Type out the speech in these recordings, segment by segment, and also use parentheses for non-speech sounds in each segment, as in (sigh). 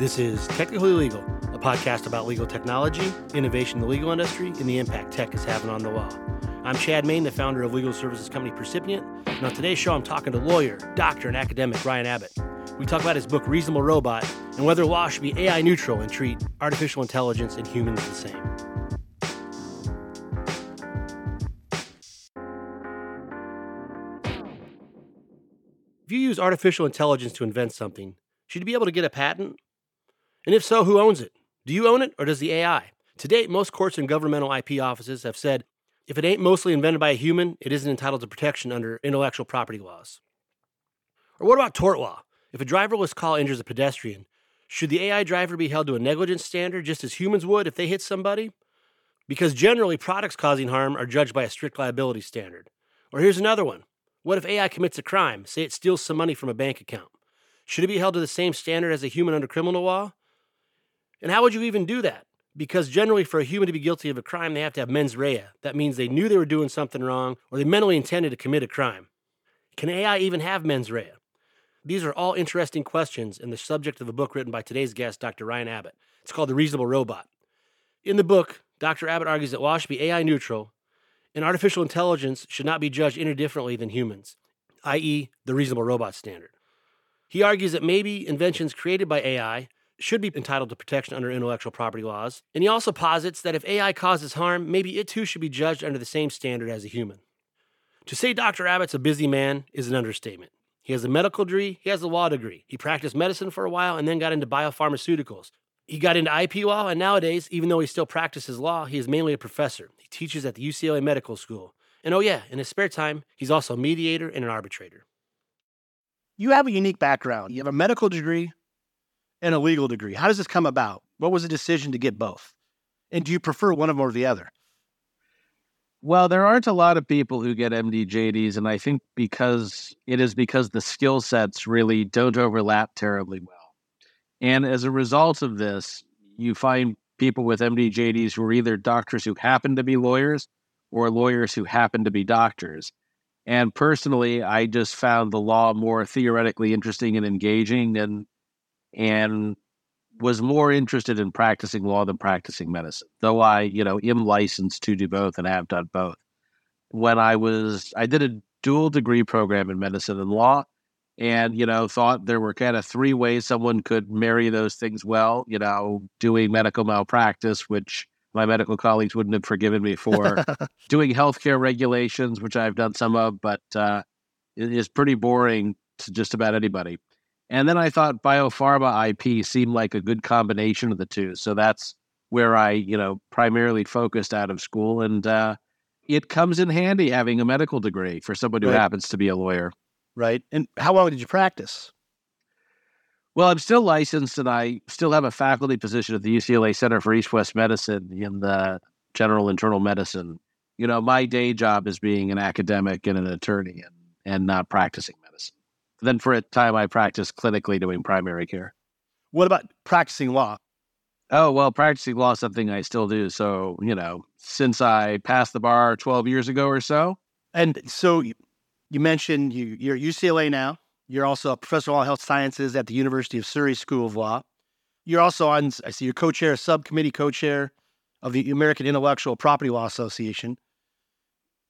This is Technically Legal, a podcast about legal technology, innovation in the legal industry, and the impact tech is having on the law. I'm Chad Main, the founder of legal services company Percipient, and on today's show, I'm talking to lawyer, doctor, and academic Ryan Abbott. We talk about his book, Reasonable Robot, and whether law should be AI neutral and treat artificial intelligence and humans the same. If you use artificial intelligence to invent something, should you be able to get a patent? And if so, who owns it? Do you own it or does the AI? To date, most courts and governmental IP offices have said if it ain't mostly invented by a human, it isn't entitled to protection under intellectual property laws. Or what about tort law? If a driverless car injures a pedestrian, should the AI driver be held to a negligence standard just as humans would if they hit somebody? Because generally, products causing harm are judged by a strict liability standard. Or here's another one What if AI commits a crime? Say it steals some money from a bank account. Should it be held to the same standard as a human under criminal law? And how would you even do that? Because generally, for a human to be guilty of a crime, they have to have mens rea. That means they knew they were doing something wrong or they mentally intended to commit a crime. Can AI even have mens rea? These are all interesting questions and the subject of a book written by today's guest, Dr. Ryan Abbott. It's called The Reasonable Robot. In the book, Dr. Abbott argues that law should be AI neutral and artificial intelligence should not be judged any differently than humans, i.e., the reasonable robot standard. He argues that maybe inventions created by AI should be entitled to protection under intellectual property laws. And he also posits that if AI causes harm, maybe it too should be judged under the same standard as a human. To say Dr. Abbott's a busy man is an understatement. He has a medical degree, he has a law degree. He practiced medicine for a while and then got into biopharmaceuticals. He got into IP law, and nowadays, even though he still practices law, he is mainly a professor. He teaches at the UCLA Medical School. And oh, yeah, in his spare time, he's also a mediator and an arbitrator. You have a unique background. You have a medical degree, and a legal degree. How does this come about? What was the decision to get both? And do you prefer one of them or the other? Well, there aren't a lot of people who get MDJDs, and I think because it is because the skill sets really don't overlap terribly well. And as a result of this, you find people with MDJDs who are either doctors who happen to be lawyers or lawyers who happen to be doctors. And personally, I just found the law more theoretically interesting and engaging and and was more interested in practicing law than practicing medicine, though I, you know, am licensed to do both and have done both. When I was, I did a dual degree program in medicine and law, and, you know, thought there were kind of three ways someone could marry those things well, you know, doing medical malpractice, which my medical colleagues wouldn't have forgiven me for, (laughs) doing healthcare regulations, which I've done some of, but uh, it is pretty boring to just about anybody. And then I thought biopharma IP seemed like a good combination of the two. So that's where I, you know, primarily focused out of school. And uh, it comes in handy having a medical degree for somebody right. who happens to be a lawyer. Right. And how long did you practice? Well, I'm still licensed and I still have a faculty position at the UCLA Center for East West Medicine in the general internal medicine. You know, my day job is being an academic and an attorney and, and not practicing medicine. Then for a time, I practiced clinically doing primary care. What about practicing law? Oh, well, practicing law is something I still do. So, you know, since I passed the bar 12 years ago or so. And so you, you mentioned you, you're at UCLA now. You're also a professor of law health sciences at the University of Surrey School of Law. You're also on, I see you're co chair, subcommittee co chair of the American Intellectual Property Law Association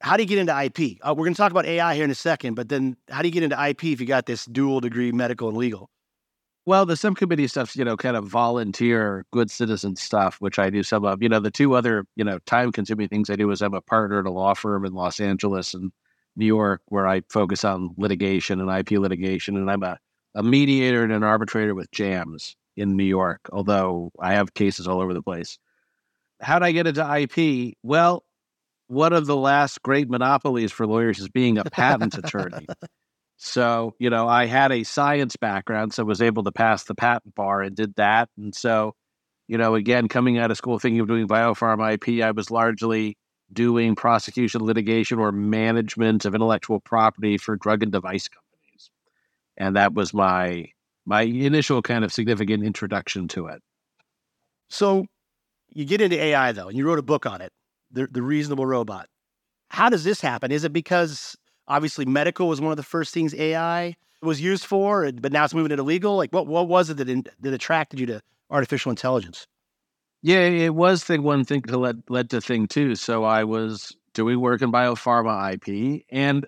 how do you get into IP? Uh, we're going to talk about AI here in a second, but then how do you get into IP if you got this dual degree, medical and legal? Well, the subcommittee stuff's, you know, kind of volunteer good citizen stuff, which I do some of. You know, the two other, you know, time consuming things I do is I'm a partner at a law firm in Los Angeles and New York where I focus on litigation and IP litigation. And I'm a, a mediator and an arbitrator with JAMS in New York, although I have cases all over the place. How did I get into IP? Well, one of the last great monopolies for lawyers is being a patent attorney. (laughs) So, you know, I had a science background, so was able to pass the patent bar and did that. And so, you know, again, coming out of school thinking of doing biopharm IP, I was largely doing prosecution litigation or management of intellectual property for drug and device companies. And that was my my initial kind of significant introduction to it. So you get into AI though, and you wrote a book on it the, the reasonable robot. How does this happen? Is it because obviously medical was one of the first things AI was used for, but now it's moving it illegal? Like, what what was it that in, that attracted you to artificial intelligence? Yeah, it was thing one thing to led led to thing two. So I was doing work in biopharma IP, and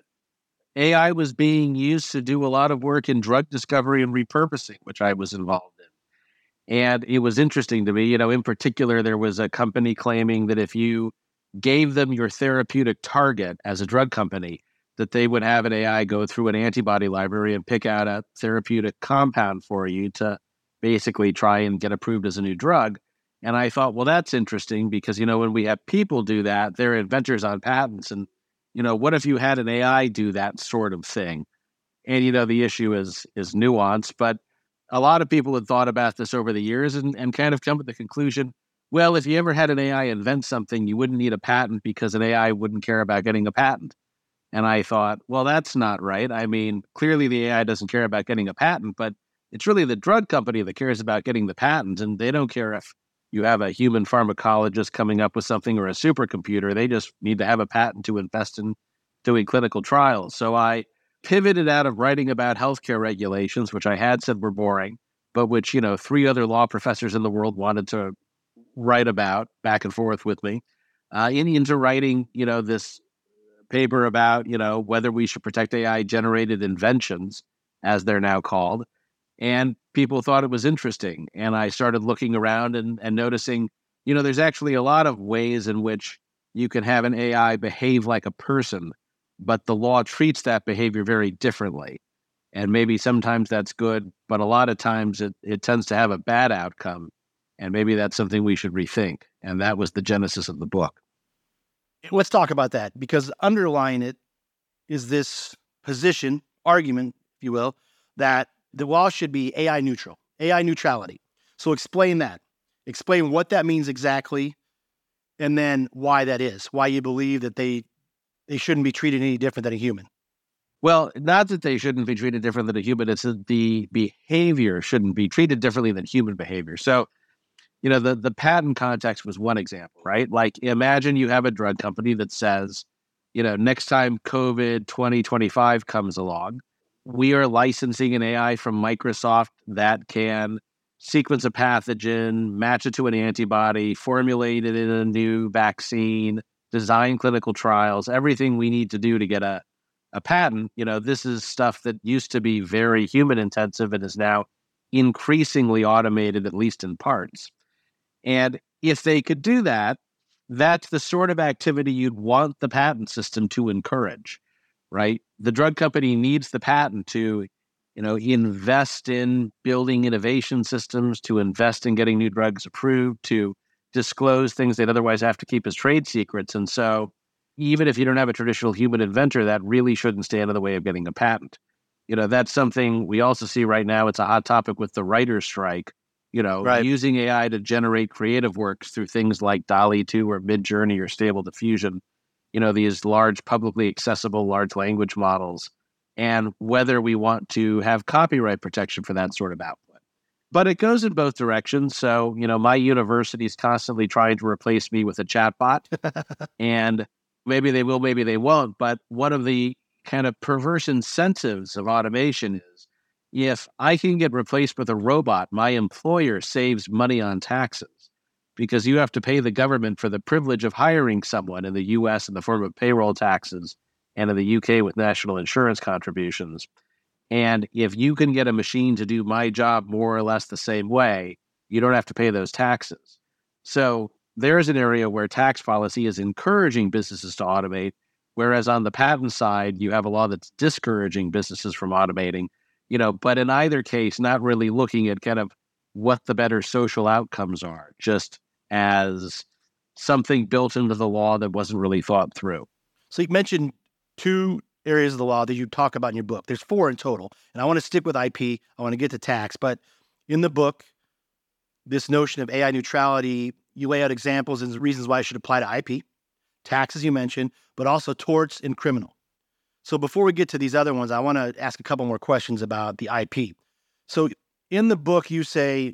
AI was being used to do a lot of work in drug discovery and repurposing, which I was involved in. And it was interesting to me. You know, in particular, there was a company claiming that if you gave them your therapeutic target as a drug company, that they would have an AI go through an antibody library and pick out a therapeutic compound for you to basically try and get approved as a new drug. And I thought, well, that's interesting because, you know, when we have people do that, they're inventors on patents. And, you know, what if you had an AI do that sort of thing? And, you know, the issue is is nuance, but a lot of people had thought about this over the years and, and kind of come to the conclusion, well, if you ever had an AI invent something, you wouldn't need a patent because an AI wouldn't care about getting a patent. And I thought, well, that's not right. I mean, clearly the AI doesn't care about getting a patent, but it's really the drug company that cares about getting the patent. And they don't care if you have a human pharmacologist coming up with something or a supercomputer. They just need to have a patent to invest in doing clinical trials. So I pivoted out of writing about healthcare regulations, which I had said were boring, but which, you know, three other law professors in the world wanted to write about back and forth with me, uh, Indians are writing, you know, this paper about, you know, whether we should protect AI generated inventions, as they're now called. And people thought it was interesting. And I started looking around and, and noticing, you know, there's actually a lot of ways in which you can have an AI behave like a person, but the law treats that behavior very differently. And maybe sometimes that's good, but a lot of times it, it tends to have a bad outcome. And maybe that's something we should rethink. And that was the genesis of the book. Eh, let's talk about that because underlying it is this position, argument, if you will, that the law should be AI neutral, AI neutrality. So explain that. Explain what that means exactly, and then why that is. Why you believe that they they shouldn't be treated any different than a human. Well, not that they shouldn't be treated different than a human. It's that the behavior shouldn't be treated differently than human behavior. So you know, the the patent context was one example, right? Like imagine you have a drug company that says, you know, next time COVID 2025 comes along, we are licensing an AI from Microsoft that can sequence a pathogen, match it to an antibody, formulate it in a new vaccine, design clinical trials, everything we need to do to get a, a patent. You know, this is stuff that used to be very human intensive and is now increasingly automated, at least in parts. And if they could do that, that's the sort of activity you'd want the patent system to encourage, right? The drug company needs the patent to, you know, invest in building innovation systems, to invest in getting new drugs approved, to disclose things they'd otherwise have to keep as trade secrets. And so, even if you don't have a traditional human inventor, that really shouldn't stand in the way of getting a patent. You know, that's something we also see right now. It's a hot topic with the writer's strike you know, right. using AI to generate creative works through things like DALL-E 2 or Midjourney or Stable Diffusion, you know, these large publicly accessible large language models, and whether we want to have copyright protection for that sort of output. But it goes in both directions. So, you know, my university is constantly trying to replace me with a chatbot, (laughs) and maybe they will, maybe they won't. But one of the kind of perverse incentives of automation is if I can get replaced with a robot, my employer saves money on taxes because you have to pay the government for the privilege of hiring someone in the US in the form of payroll taxes and in the UK with national insurance contributions. And if you can get a machine to do my job more or less the same way, you don't have to pay those taxes. So there's an area where tax policy is encouraging businesses to automate, whereas on the patent side, you have a law that's discouraging businesses from automating you know, but in either case, not really looking at kind of what the better social outcomes are, just as something built into the law that wasn't really thought through. So you mentioned two areas of the law that you talk about in your book. There's four in total. And I want to stick with IP. I want to get to tax. But in the book, this notion of AI neutrality, you lay out examples and reasons why it should apply to IP, taxes you mentioned, but also torts and criminal. So before we get to these other ones, I want to ask a couple more questions about the IP. So in the book, you say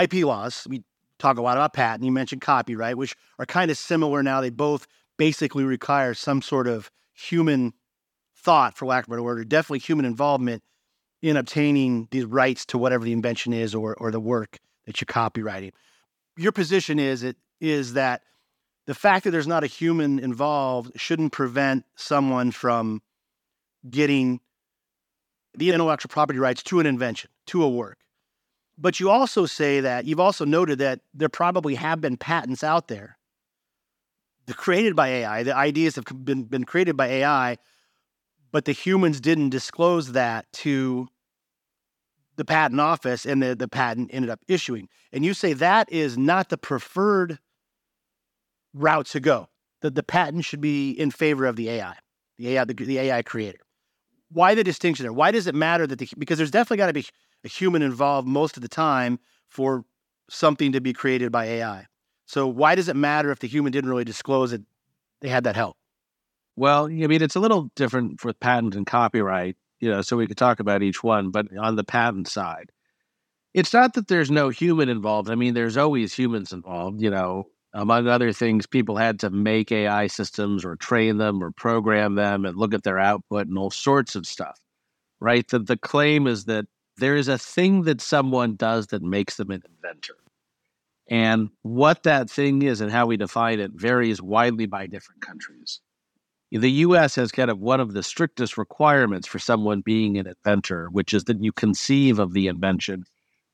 IP laws. We talk a lot about patent. You mentioned copyright, which are kind of similar now. They both basically require some sort of human thought, for lack of a better word, or definitely human involvement in obtaining these rights to whatever the invention is or or the work that you're copywriting. Your position is it is that the fact that there's not a human involved shouldn't prevent someone from getting the intellectual property rights to an invention, to a work. But you also say that you've also noted that there probably have been patents out there created by AI. The ideas have been, been created by AI, but the humans didn't disclose that to the patent office and the, the patent ended up issuing. And you say that is not the preferred route to go. That the patent should be in favor of the AI, the AI, the, the AI creator. Why the distinction there? Why does it matter that the because there's definitely got to be a human involved most of the time for something to be created by AI. So why does it matter if the human didn't really disclose it? They had that help. Well, I mean, it's a little different for patent and copyright, you know, so we could talk about each one, but on the patent side, it's not that there's no human involved. I mean, there's always humans involved, you know, among other things, people had to make AI systems or train them or program them and look at their output and all sorts of stuff, right? The, the claim is that there is a thing that someone does that makes them an inventor. And what that thing is and how we define it varies widely by different countries. The US has kind of one of the strictest requirements for someone being an inventor, which is that you conceive of the invention,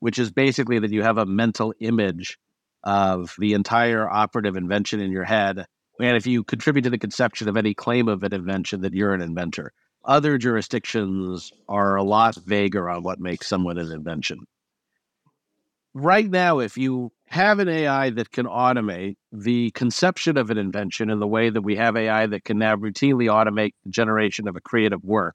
which is basically that you have a mental image of the entire operative invention in your head. And if you contribute to the conception of any claim of an invention, that you're an inventor. Other jurisdictions are a lot vaguer on what makes someone an invention. Right now, if you have an AI that can automate the conception of an invention in the way that we have AI that can now routinely automate the generation of a creative work,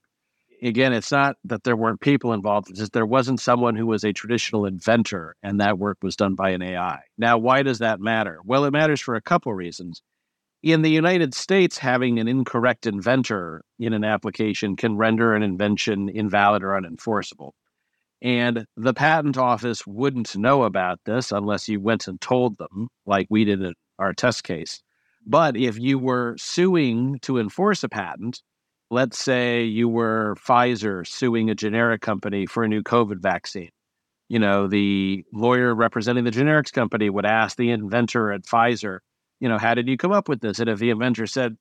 again, it's not that there weren't people involved, it's just there wasn't someone who was a traditional inventor and that work was done by an AI. Now, why does that matter? Well, it matters for a couple reasons. In the United States, having an incorrect inventor in an application can render an invention invalid or unenforceable. And the patent office wouldn't know about this unless you went and told them, like we did in our test case. But if you were suing to enforce a patent, let's say you were Pfizer suing a generic company for a new COVID vaccine. You know, the lawyer representing the generics company would ask the inventor at Pfizer, you know, how did you come up with this? And if the inventor said,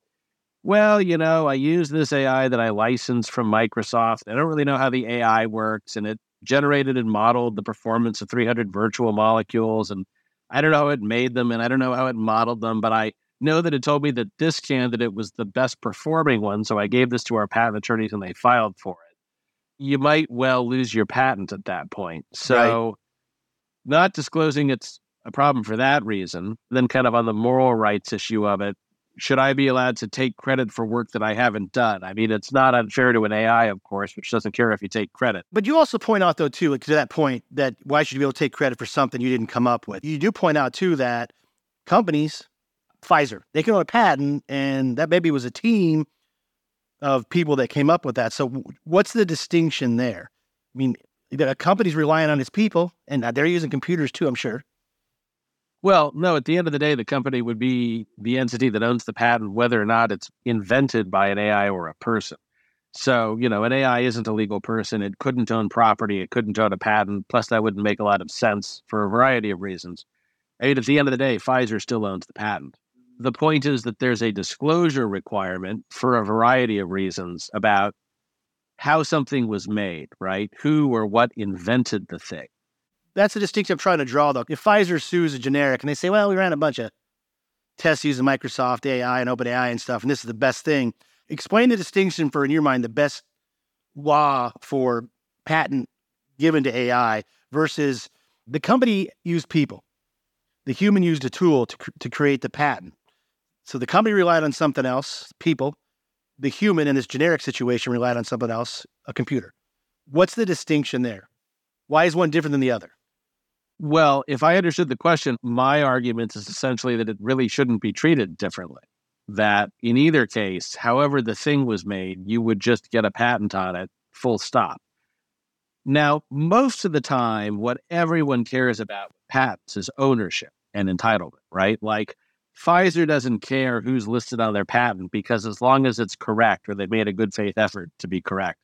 well, you know, I use this AI that I licensed from Microsoft. I don't really know how the AI works. And it generated and modeled the performance of 300 virtual molecules. And I don't know how it made them and I don't know how it modeled them, but I know that it told me that this candidate was the best performing one. So I gave this to our patent attorneys and they filed for it. You might well lose your patent at that point. So, right. not disclosing it's a problem for that reason. Then, kind of on the moral rights issue of it, should I be allowed to take credit for work that I haven't done? I mean, it's not unfair to an AI, of course, which doesn't care if you take credit. But you also point out, though, too, like, to that point, that why should you be able to take credit for something you didn't come up with? You do point out, too, that companies Pfizer. They can own a patent, and that maybe was a team of people that came up with that. So, what's the distinction there? I mean, a company's relying on its people, and they're using computers too, I'm sure. Well, no, at the end of the day, the company would be the entity that owns the patent, whether or not it's invented by an AI or a person. So, you know, an AI isn't a legal person. It couldn't own property. It couldn't own a patent. Plus, that wouldn't make a lot of sense for a variety of reasons. I mean, at the end of the day, Pfizer still owns the patent the point is that there's a disclosure requirement for a variety of reasons about how something was made, right? Who or what invented the thing. That's the distinction I'm trying to draw, though. If Pfizer sues a generic and they say, well, we ran a bunch of tests using Microsoft AI and OpenAI and stuff, and this is the best thing, explain the distinction for, in your mind, the best law for patent given to AI versus the company used people. The human used a tool to, to create the patent. So the company relied on something else, people. The human in this generic situation relied on something else, a computer. What's the distinction there? Why is one different than the other? Well, if I understood the question, my argument is essentially that it really shouldn't be treated differently. That in either case, however the thing was made, you would just get a patent on it, full stop. Now, most of the time, what everyone cares about with patents is ownership and entitlement, right? Like, Pfizer doesn't care who's listed on their patent because as long as it's correct or they made a good faith effort to be correct,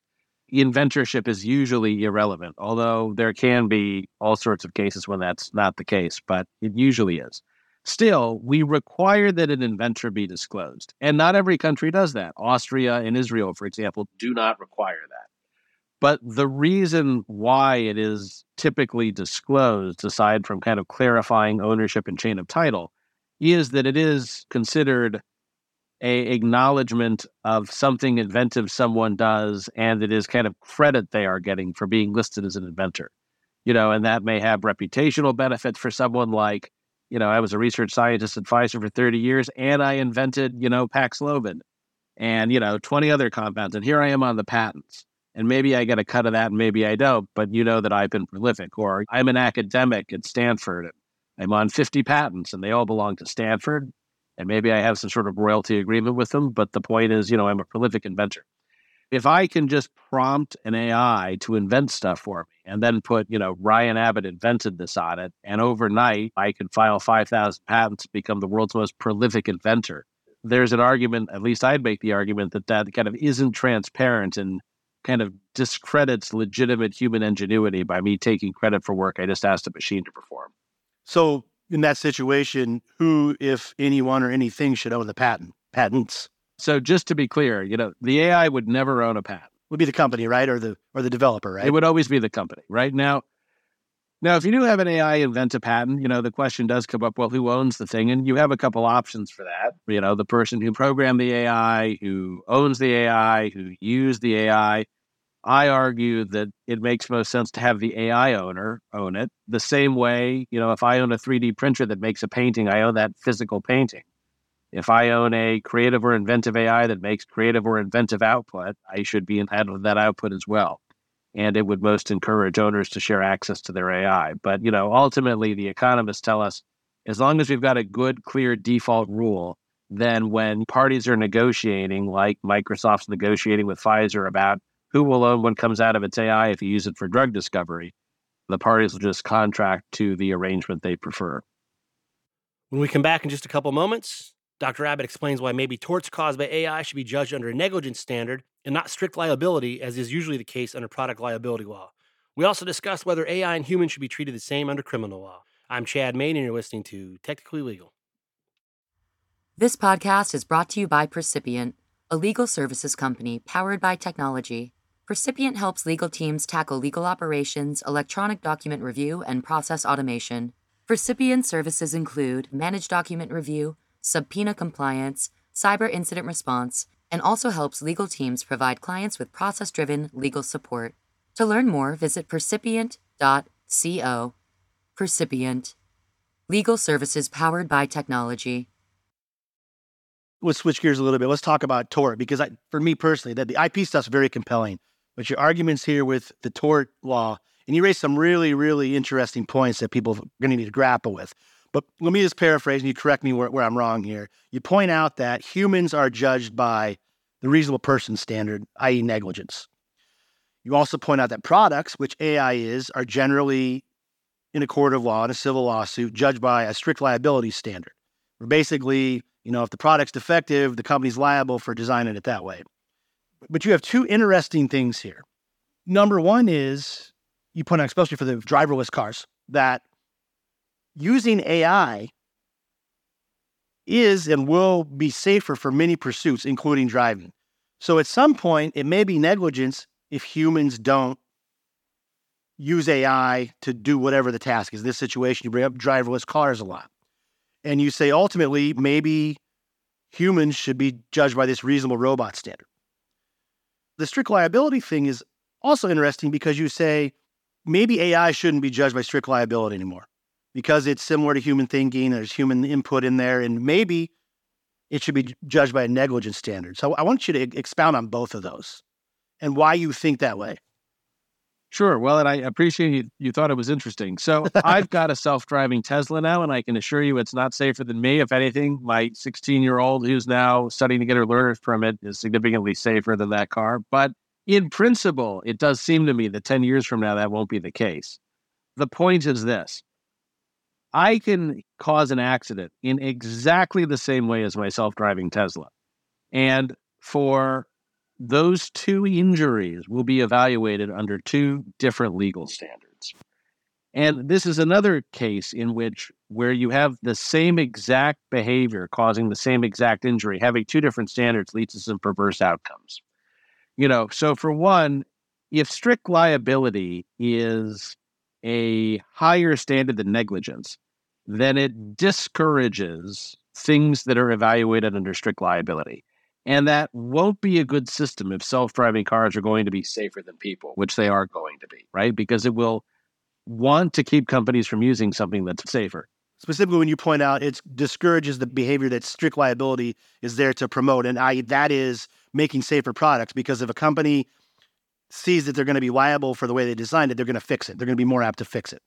inventorship is usually irrelevant, although there can be all sorts of cases when that's not the case, but it usually is. Still, we require that an inventor be disclosed. And not every country does that. Austria and Israel, for example, do not require that. But the reason why it is typically disclosed, aside from kind of clarifying ownership and chain of title, is that it is considered a acknowledgement of something inventive someone does and it is kind of credit they are getting for being listed as an inventor you know and that may have reputational benefits for someone like you know i was a research scientist pfizer for 30 years and i invented you know paxlovid and you know 20 other compounds and here i am on the patents and maybe i get a cut of that and maybe i don't but you know that i've been prolific or i'm an academic at stanford i'm on 50 patents and they all belong to stanford and maybe I have some sort of royalty agreement with them. But the point is, you know, I'm a prolific inventor. If I can just prompt an AI to invent stuff for me and then put, you know, Ryan Abbott invented this on it, and overnight I can file 5,000 patents, become the world's most prolific inventor. There's an argument, at least I'd make the argument, that that kind of isn't transparent and kind of discredits legitimate human ingenuity by me taking credit for work I just asked a machine to perform. So in that situation, who, if anyone or anything, should own the patent? Patents. So just to be clear, you know, the AI would never own a patent. Would be the company, right, or the or the developer, right? It would always be the company, right? Now, now, if you do have an AI invent a patent, you know, the question does come up, well, who owns the thing? And you have a couple options for that. You know, the person who programmed the AI, who owns the AI, who used the AI. I argue that it makes most sense to have the AI owner own it. The same way, you know, if I own a 3D printer that makes a painting, I own that physical painting. If I own a creative or inventive AI that makes creative or inventive output, I should be entitled to that output as well. And it would most encourage owners to share access to their AI. But, you know, ultimately, the economists tell us as long as we've got a good, clear default rule, then when parties are negotiating, like Microsoft's negotiating with Pfizer about who will own what comes out of its AI if you use it for drug discovery? The parties will just contract to the arrangement they prefer. When we come back in just a couple moments, Dr. Abbott explains why maybe torts caused by AI should be judged under a negligence standard and not strict liability, as is usually the case under product liability law. We also discuss whether AI and humans should be treated the same under criminal law. I'm Chad Main, and you're listening to Technically Legal. This podcast is brought to you by Percipient, a legal services company powered by technology. Percipient helps legal teams tackle legal operations, electronic document review, and process automation. Percipient services include managed document review, subpoena compliance, cyber incident response, and also helps legal teams provide clients with process driven legal support. To learn more, visit percipient.co. Percipient. Legal services powered by technology. Let's switch gears a little bit. Let's talk about tort because I, for me personally, that the IP stuff's very compelling. But your arguments here with the tort law, and you raise some really, really interesting points that people are going to need to grapple with. But let me just paraphrase and you correct me where, where I'm wrong here. You point out that humans are judged by the reasonable person standard, i.e., negligence. You also point out that products, which AI is, are generally in a court of law in a civil lawsuit judged by a strict liability standard. Where basically, you know, if the product's defective, the company's liable for designing it that way. But you have two interesting things here. Number one is you point out, especially for the driverless cars, that using AI is and will be safer for many pursuits, including driving. So at some point, it may be negligence if humans don't use AI to do whatever the task is. This situation, you bring up driverless cars a lot. And you say ultimately, maybe humans should be judged by this reasonable robot standard. The strict liability thing is also interesting because you say maybe AI shouldn't be judged by strict liability anymore because it's similar to human thinking, there's human input in there, and maybe it should be judged by a negligence standard. So I want you to expound on both of those and why you think that way. Sure. Well, and I appreciate you, you thought it was interesting. So I've (laughs) got a self driving Tesla now, and I can assure you it's not safer than me. If anything, my 16 year old who's now studying to get her learner's permit is significantly safer than that car. But in principle, it does seem to me that 10 years from now, that won't be the case. The point is this I can cause an accident in exactly the same way as my self driving Tesla. And for those two injuries will be evaluated under two different legal standards. And this is another case in which where you have the same exact behavior causing the same exact injury, having two different standards leads to some perverse outcomes. You know, so for one, if strict liability is a higher standard than negligence, then it discourages things that are evaluated under strict liability. And that won't be a good system if self driving cars are going to be safer than people, which they are going to be, right? Because it will want to keep companies from using something that's safer. Specifically, when you point out it discourages the behavior that strict liability is there to promote, and I that is making safer products. Because if a company sees that they're going to be liable for the way they designed it, they're going to fix it. They're going to be more apt to fix it.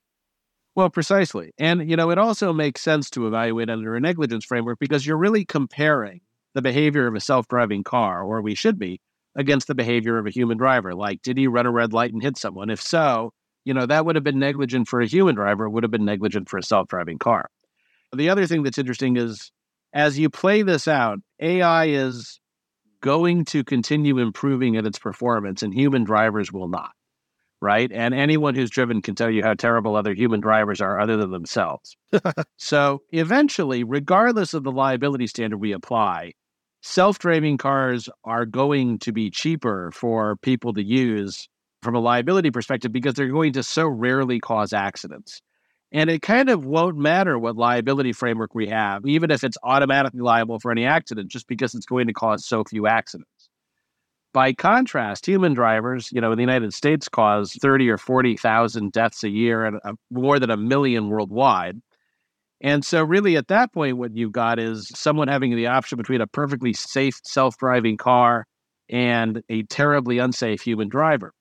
Well, precisely. And, you know, it also makes sense to evaluate under a negligence framework because you're really comparing the behavior of a self driving car, or we should be, against the behavior of a human driver. Like, did he run a red light and hit someone? If so, you know, that would have been negligent for a human driver, would have been negligent for a self driving car. The other thing that's interesting is as you play this out, AI is going to continue improving at its performance, and human drivers will not. Right. And anyone who's driven can tell you how terrible other human drivers are other than themselves. (laughs) so eventually, regardless of the liability standard we apply, self driving cars are going to be cheaper for people to use from a liability perspective because they're going to so rarely cause accidents. And it kind of won't matter what liability framework we have, even if it's automatically liable for any accident, just because it's going to cause so few accidents. By contrast, human drivers, you know, in the United States cause 30 or 40,000 deaths a year and a, more than a million worldwide. And so, really, at that point, what you've got is someone having the option between a perfectly safe self driving car and a terribly unsafe human driver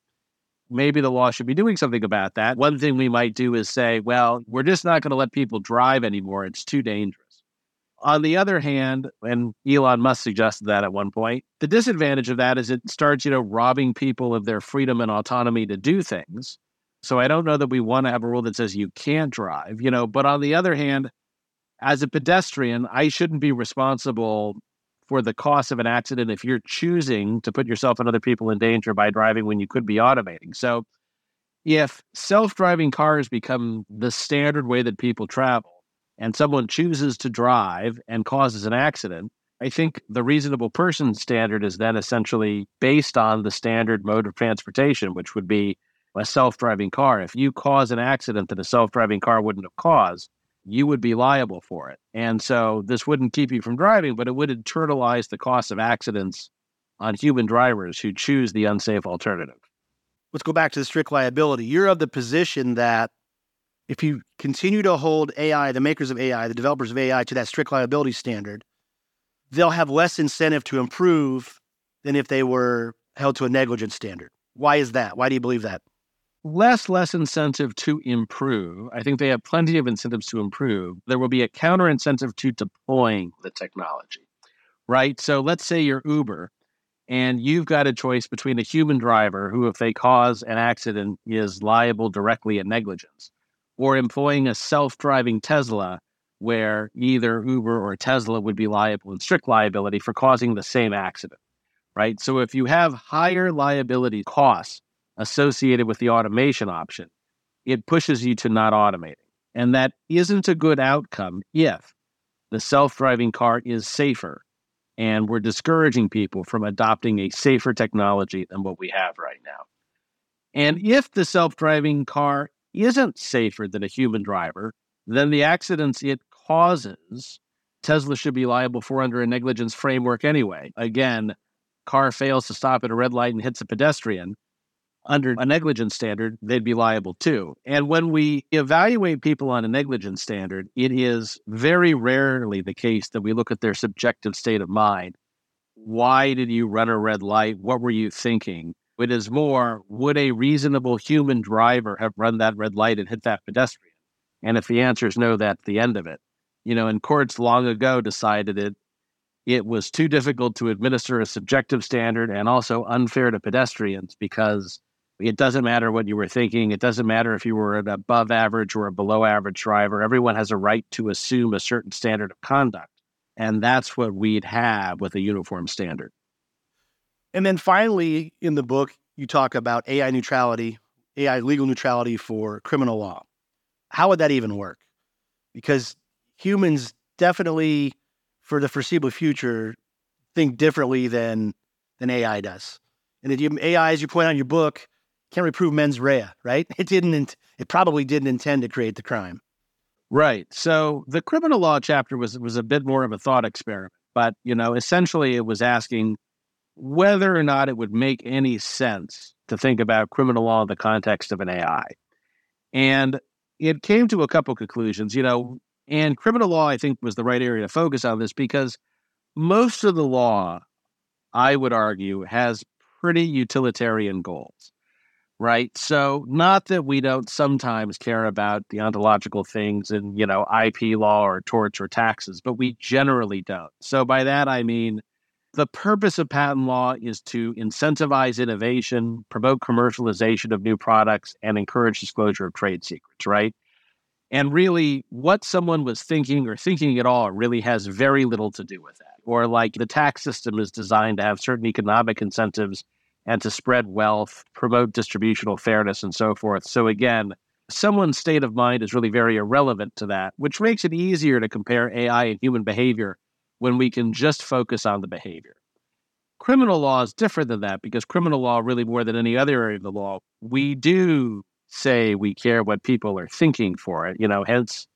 maybe the law should be doing something about that. One thing we might do is say, well, we're just not going to let people drive anymore. It's too dangerous. On the other hand, and Elon Musk suggested that at one point, the disadvantage of that is it starts, you know, robbing people of their freedom and autonomy to do things. So I don't know that we want to have a rule that says you can't drive, you know, but on the other hand, as a pedestrian, I shouldn't be responsible for the cost of an accident if you're choosing to put yourself and other people in danger by driving when you could be automating. So, if self driving cars become the standard way that people travel and someone chooses to drive and causes an accident, I think the reasonable person standard is then essentially based on the standard mode of transportation, which would be a self driving car. If you cause an accident that a self driving car wouldn't have caused, you would be liable for it. And so this wouldn't keep you from driving, but it would internalize the cost of accidents on human drivers who choose the unsafe alternative. Let's go back to the strict liability. You're of the position that if you continue to hold AI, the makers of AI, the developers of AI, to that strict liability standard, they'll have less incentive to improve than if they were held to a negligence standard. Why is that? Why do you believe that? Less less incentive to improve. I think they have plenty of incentives to improve. There will be a counter incentive to deploying the technology, right? So let's say you're Uber and you've got a choice between a human driver who, if they cause an accident, is liable directly at negligence, or employing a self driving Tesla where either Uber or Tesla would be liable in strict liability for causing the same accident, right? So if you have higher liability costs, associated with the automation option, it pushes you to not automating. And that isn't a good outcome if the self driving car is safer and we're discouraging people from adopting a safer technology than what we have right now. And if the self driving car isn't safer than a human driver, then the accidents it causes, Tesla should be liable for under a negligence framework anyway. Again, car fails to stop at a red light and hits a pedestrian under a negligence standard, they'd be liable too. And when we evaluate people on a negligence standard, it is very rarely the case that we look at their subjective state of mind. Why did you run a red light? What were you thinking? It is more, would a reasonable human driver have run that red light and hit that pedestrian? And if the answer is no, that's the end of it. You know, and courts long ago decided it it was too difficult to administer a subjective standard and also unfair to pedestrians because it doesn't matter what you were thinking. It doesn't matter if you were an above average or a below average driver. Everyone has a right to assume a certain standard of conduct. And that's what we'd have with a uniform standard. And then finally, in the book, you talk about AI neutrality, AI legal neutrality for criminal law. How would that even work? Because humans definitely, for the foreseeable future, think differently than than AI does. And you, AI, as you point out in your book, can't reprove mens rea, right? (laughs) It didn't. It probably didn't intend to create the crime. Right. So the criminal law chapter was was a bit more of a thought experiment, but you know, essentially, it was asking whether or not it would make any sense to think about criminal law in the context of an AI, and it came to a couple conclusions. You know, and criminal law, I think, was the right area to focus on this because most of the law, I would argue, has pretty utilitarian goals right? So, not that we don't sometimes care about the ontological things in, you know, IP law or torts or taxes, but we generally don't. So, by that, I mean the purpose of patent law is to incentivize innovation, promote commercialization of new products, and encourage disclosure of trade secrets, right? And really, what someone was thinking or thinking at all really has very little to do with that. Or like the tax system is designed to have certain economic incentives and to spread wealth, promote distributional fairness, and so forth. So, again, someone's state of mind is really very irrelevant to that, which makes it easier to compare AI and human behavior when we can just focus on the behavior. Criminal law is different than that because criminal law, really more than any other area of the law, we do say we care what people are thinking for it, you know, hence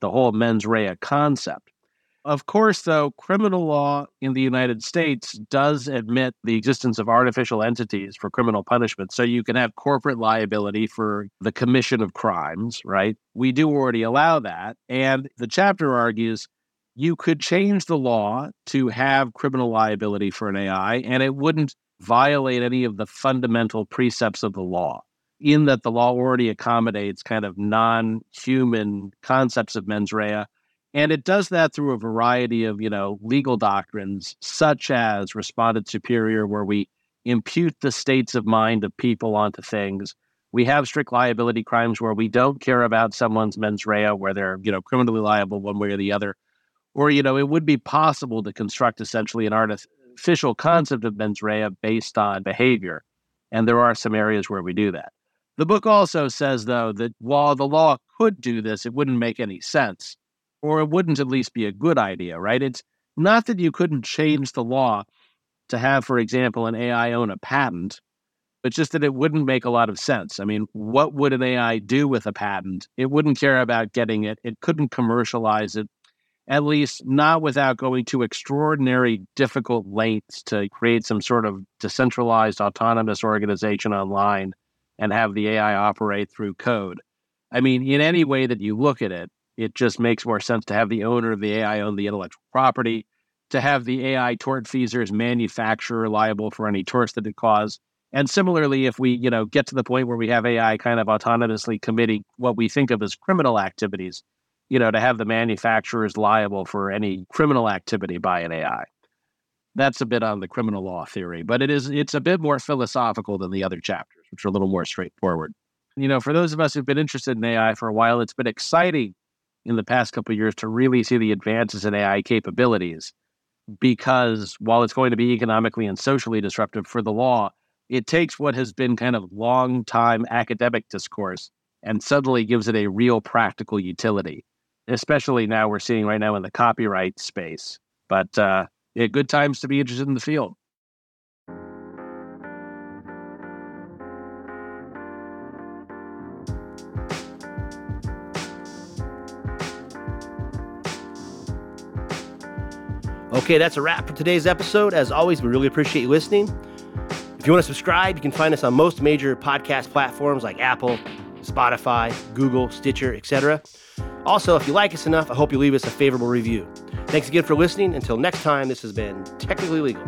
the whole mens rea concept. Of course, though, criminal law in the United States does admit the existence of artificial entities for criminal punishment. So you can have corporate liability for the commission of crimes, right? We do already allow that. And the chapter argues you could change the law to have criminal liability for an AI, and it wouldn't violate any of the fundamental precepts of the law, in that the law already accommodates kind of non human concepts of mens rea and it does that through a variety of, you know, legal doctrines, such as respondeat superior, where we impute the states of mind of people onto things. We have strict liability crimes where we don't care about someone's mens rea, where they're, you know, criminally liable one way or the other. Or, you know, it would be possible to construct essentially an artificial concept of mens rea based on behavior. And there are some areas where we do that. The book also says, though, that while the law could do this, it wouldn't make any sense or it wouldn't at least be a good idea, right? It's not that you couldn't change the law to have, for example, an AI own a patent, but just that it wouldn't make a lot of sense. I mean, what would an AI do with a patent? It wouldn't care about getting it, it couldn't commercialize it, at least not without going to extraordinary difficult lengths to create some sort of decentralized autonomous organization online and have the AI operate through code. I mean, in any way that you look at it, it just makes more sense to have the owner of the AI own the intellectual property, to have the AI tortfeasor's manufacturer liable for any torts that it caused. And similarly, if we, you know, get to the point where we have AI kind of autonomously committing what we think of as criminal activities, you know, to have the manufacturers liable for any criminal activity by an AI. That's a bit on the criminal law theory, but it is it's a bit more philosophical than the other chapters, which are a little more straightforward. You know, for those of us who've been interested in AI for a while, it's been exciting in the past couple years to really see the advances in AI capabilities. Because while it's going to be economically and socially disruptive for the law, it takes what has been kind of long time academic discourse and suddenly gives it a real practical utility. Especially now we're seeing right now in the copyright space. But uh, yeah, good times to be interested in the field. Okay, that's a wrap for today's episode. As always, we really appreciate you listening. If you want to subscribe, you can find us on most major podcast platforms like Apple, Spotify, Google, Stitcher, etc. Also, if you like us enough, I hope you leave us a favorable review. Thanks again for listening. Until next time, this has been Technically Legal.